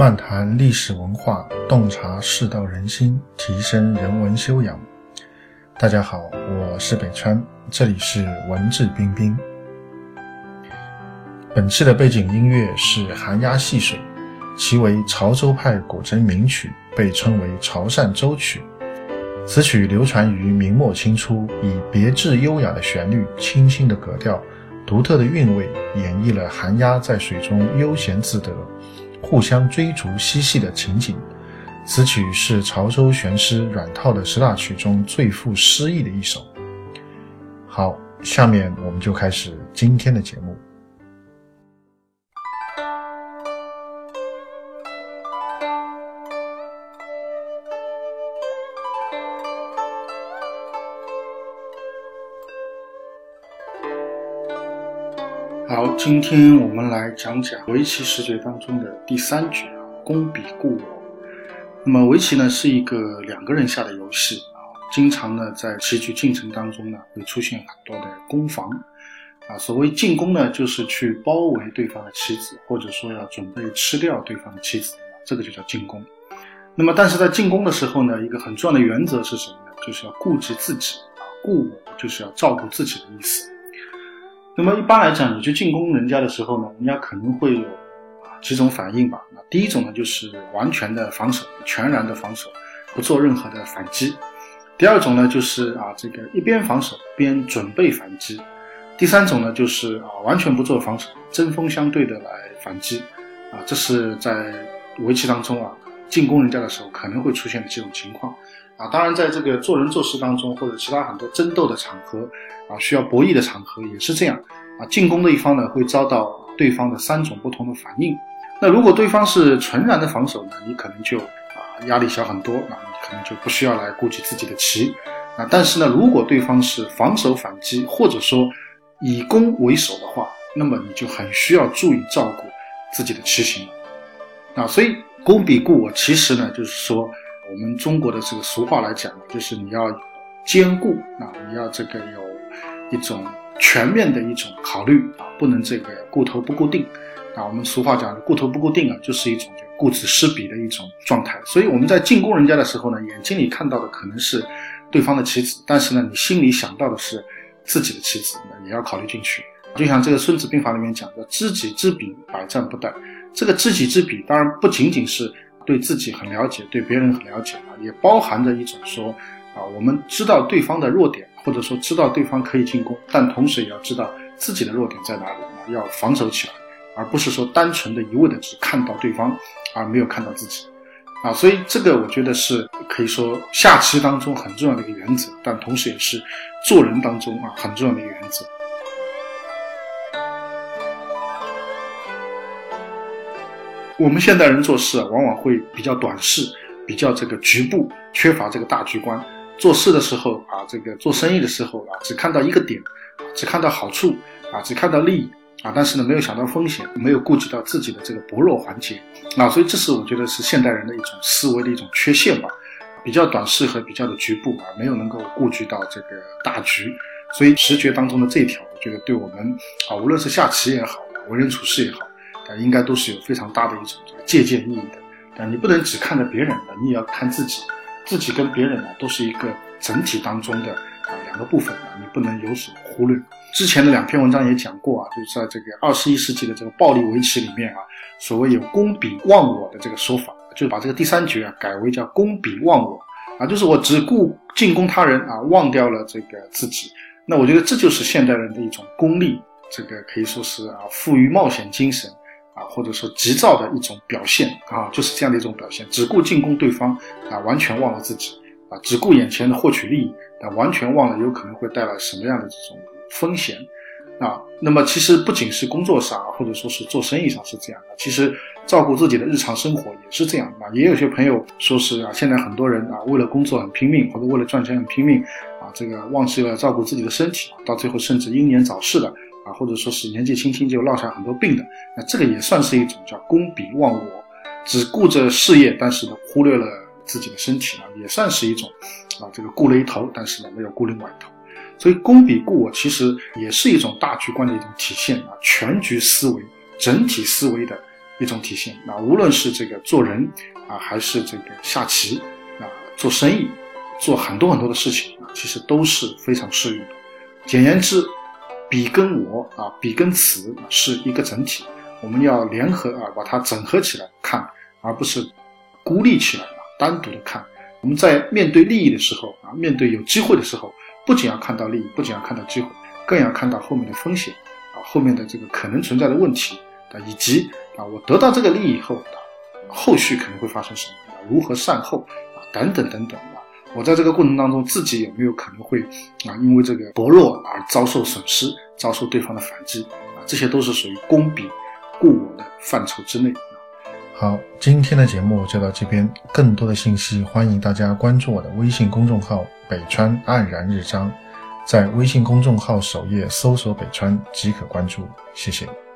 漫谈历史文化，洞察世道人心，提升人文修养。大家好，我是北川，这里是文质彬彬。本期的背景音乐是《寒鸦戏水》，其为潮州派古筝名曲，被称为潮汕舟曲。此曲流传于明末清初，以别致优雅的旋律、清新的格调、独特的韵味，演绎了寒鸦在水中悠闲自得。互相追逐嬉戏的情景，此曲是潮州玄师阮套的十大曲中最富诗意的一首。好，下面我们就开始今天的节目。好，今天我们来讲讲围棋十诀当中的第三局啊，攻比固我。那么围棋呢是一个两个人下的游戏啊，经常呢在棋局进程当中呢会出现很多的攻防啊。所谓进攻呢，就是去包围对方的棋子，或者说要准备吃掉对方的棋子，这个就叫进攻。那么但是在进攻的时候呢，一个很重要的原则是什么呢？就是要顾及自己啊，顾我就是要照顾自己的意思。那么一般来讲，你去进攻人家的时候呢，人家可能会有啊几种反应吧。那第一种呢，就是完全的防守，全然的防守，不做任何的反击；第二种呢，就是啊这个一边防守边准备反击；第三种呢，就是啊完全不做防守，针锋相对的来反击。啊，这是在围棋当中啊进攻人家的时候可能会出现的几种情况。啊，当然，在这个做人做事当中，或者其他很多争斗的场合，啊，需要博弈的场合，也是这样。啊，进攻的一方呢，会遭到对方的三种不同的反应。那如果对方是纯然的防守呢，你可能就啊压力小很多，那你可能就不需要来顾及自己的棋。啊，但是呢，如果对方是防守反击，或者说以攻为守的话，那么你就很需要注意照顾自己的棋形。啊，所以攻比固我，其实呢，就是说。我们中国的这个俗话来讲，就是你要兼顾啊，你要这个有一种全面的一种考虑啊，不能这个顾头不顾腚啊。我们俗话讲的顾头不顾腚啊，就是一种顾此失彼的一种状态。所以我们在进攻人家的时候呢，眼睛里看到的可能是对方的棋子，但是呢，你心里想到的是自己的棋子，那也要考虑进去。就像这个《孙子兵法》里面讲的“知己知彼，百战不殆”。这个知己知彼，当然不仅仅是。对自己很了解，对别人很了解啊，也包含着一种说啊，我们知道对方的弱点，或者说知道对方可以进攻，但同时也要知道自己的弱点在哪里啊，要防守起来，而不是说单纯的一味的只看到对方，而没有看到自己啊。所以这个我觉得是可以说下棋当中很重要的一个原则，但同时也是做人当中啊很重要的一个原则。我们现代人做事啊，往往会比较短视，比较这个局部，缺乏这个大局观。做事的时候啊，这个做生意的时候啊，只看到一个点，只看到好处啊，只看到利益啊，但是呢，没有想到风险，没有顾及到自己的这个薄弱环节啊，所以这是我觉得是现代人的一种思维的一种缺陷吧，比较短视和比较的局部啊，没有能够顾及到这个大局。所以十诀当中的这一条，我觉得对我们啊，无论是下棋也好，为人处事也好。应该都是有非常大的一种借鉴意义的，但，你不能只看着别人的，你也要看自己，自己跟别人呢都是一个整体当中的啊两个部分啊，你不能有所忽略。之前的两篇文章也讲过啊，就是在这个二十一世纪的这个暴力围棋里面啊，所谓有攻彼忘我的这个说法，就是把这个第三局啊改为叫攻彼忘我啊，就是我只顾进攻他人啊，忘掉了这个自己。那我觉得这就是现代人的一种功利，这个可以说是啊，富于冒险精神。啊，或者说急躁的一种表现啊，就是这样的一种表现，只顾进攻对方啊，完全忘了自己啊，只顾眼前的获取利益啊，完全忘了有可能会带来什么样的这种风险啊。那么其实不仅是工作上，或者说是做生意上是这样的，其实照顾自己的日常生活也是这样啊。也有些朋友说是啊，现在很多人啊，为了工作很拼命，或者为了赚钱很拼命啊，这个忘记了照顾自己的身体，到最后甚至英年早逝了。啊，或者说是年纪轻轻就落下很多病的，那这个也算是一种叫功比忘我，只顾着事业，但是呢忽略了自己的身体呢，也算是一种啊这个顾了一头，但是呢没有顾另外一头。所以攻彼固我其实也是一种大局观的一种体现啊，全局思维、整体思维的一种体现。那无论是这个做人啊，还是这个下棋啊，做生意，做很多很多的事情啊，其实都是非常适用的。简言之，彼跟我啊，彼跟此是一个整体，我们要联合啊，把它整合起来看，而不是孤立起来啊，单独的看。我们在面对利益的时候啊，面对有机会的时候，不仅要看到利益，不仅要看到机会，更要看到后面的风险啊，后面的这个可能存在的问题啊，以及啊，我得到这个利益以后啊，后续可能会发生什么，如何善后啊，等等等等，我在这个过程当中自己有没有可能会啊，因为这个薄弱而遭受损失，遭受对方的反击啊，这些都是属于公比故我的范畴之内。好，今天的节目就到这边。更多的信息，欢迎大家关注我的微信公众号“北川黯然日章”，在微信公众号首页搜索“北川”即可关注。谢谢。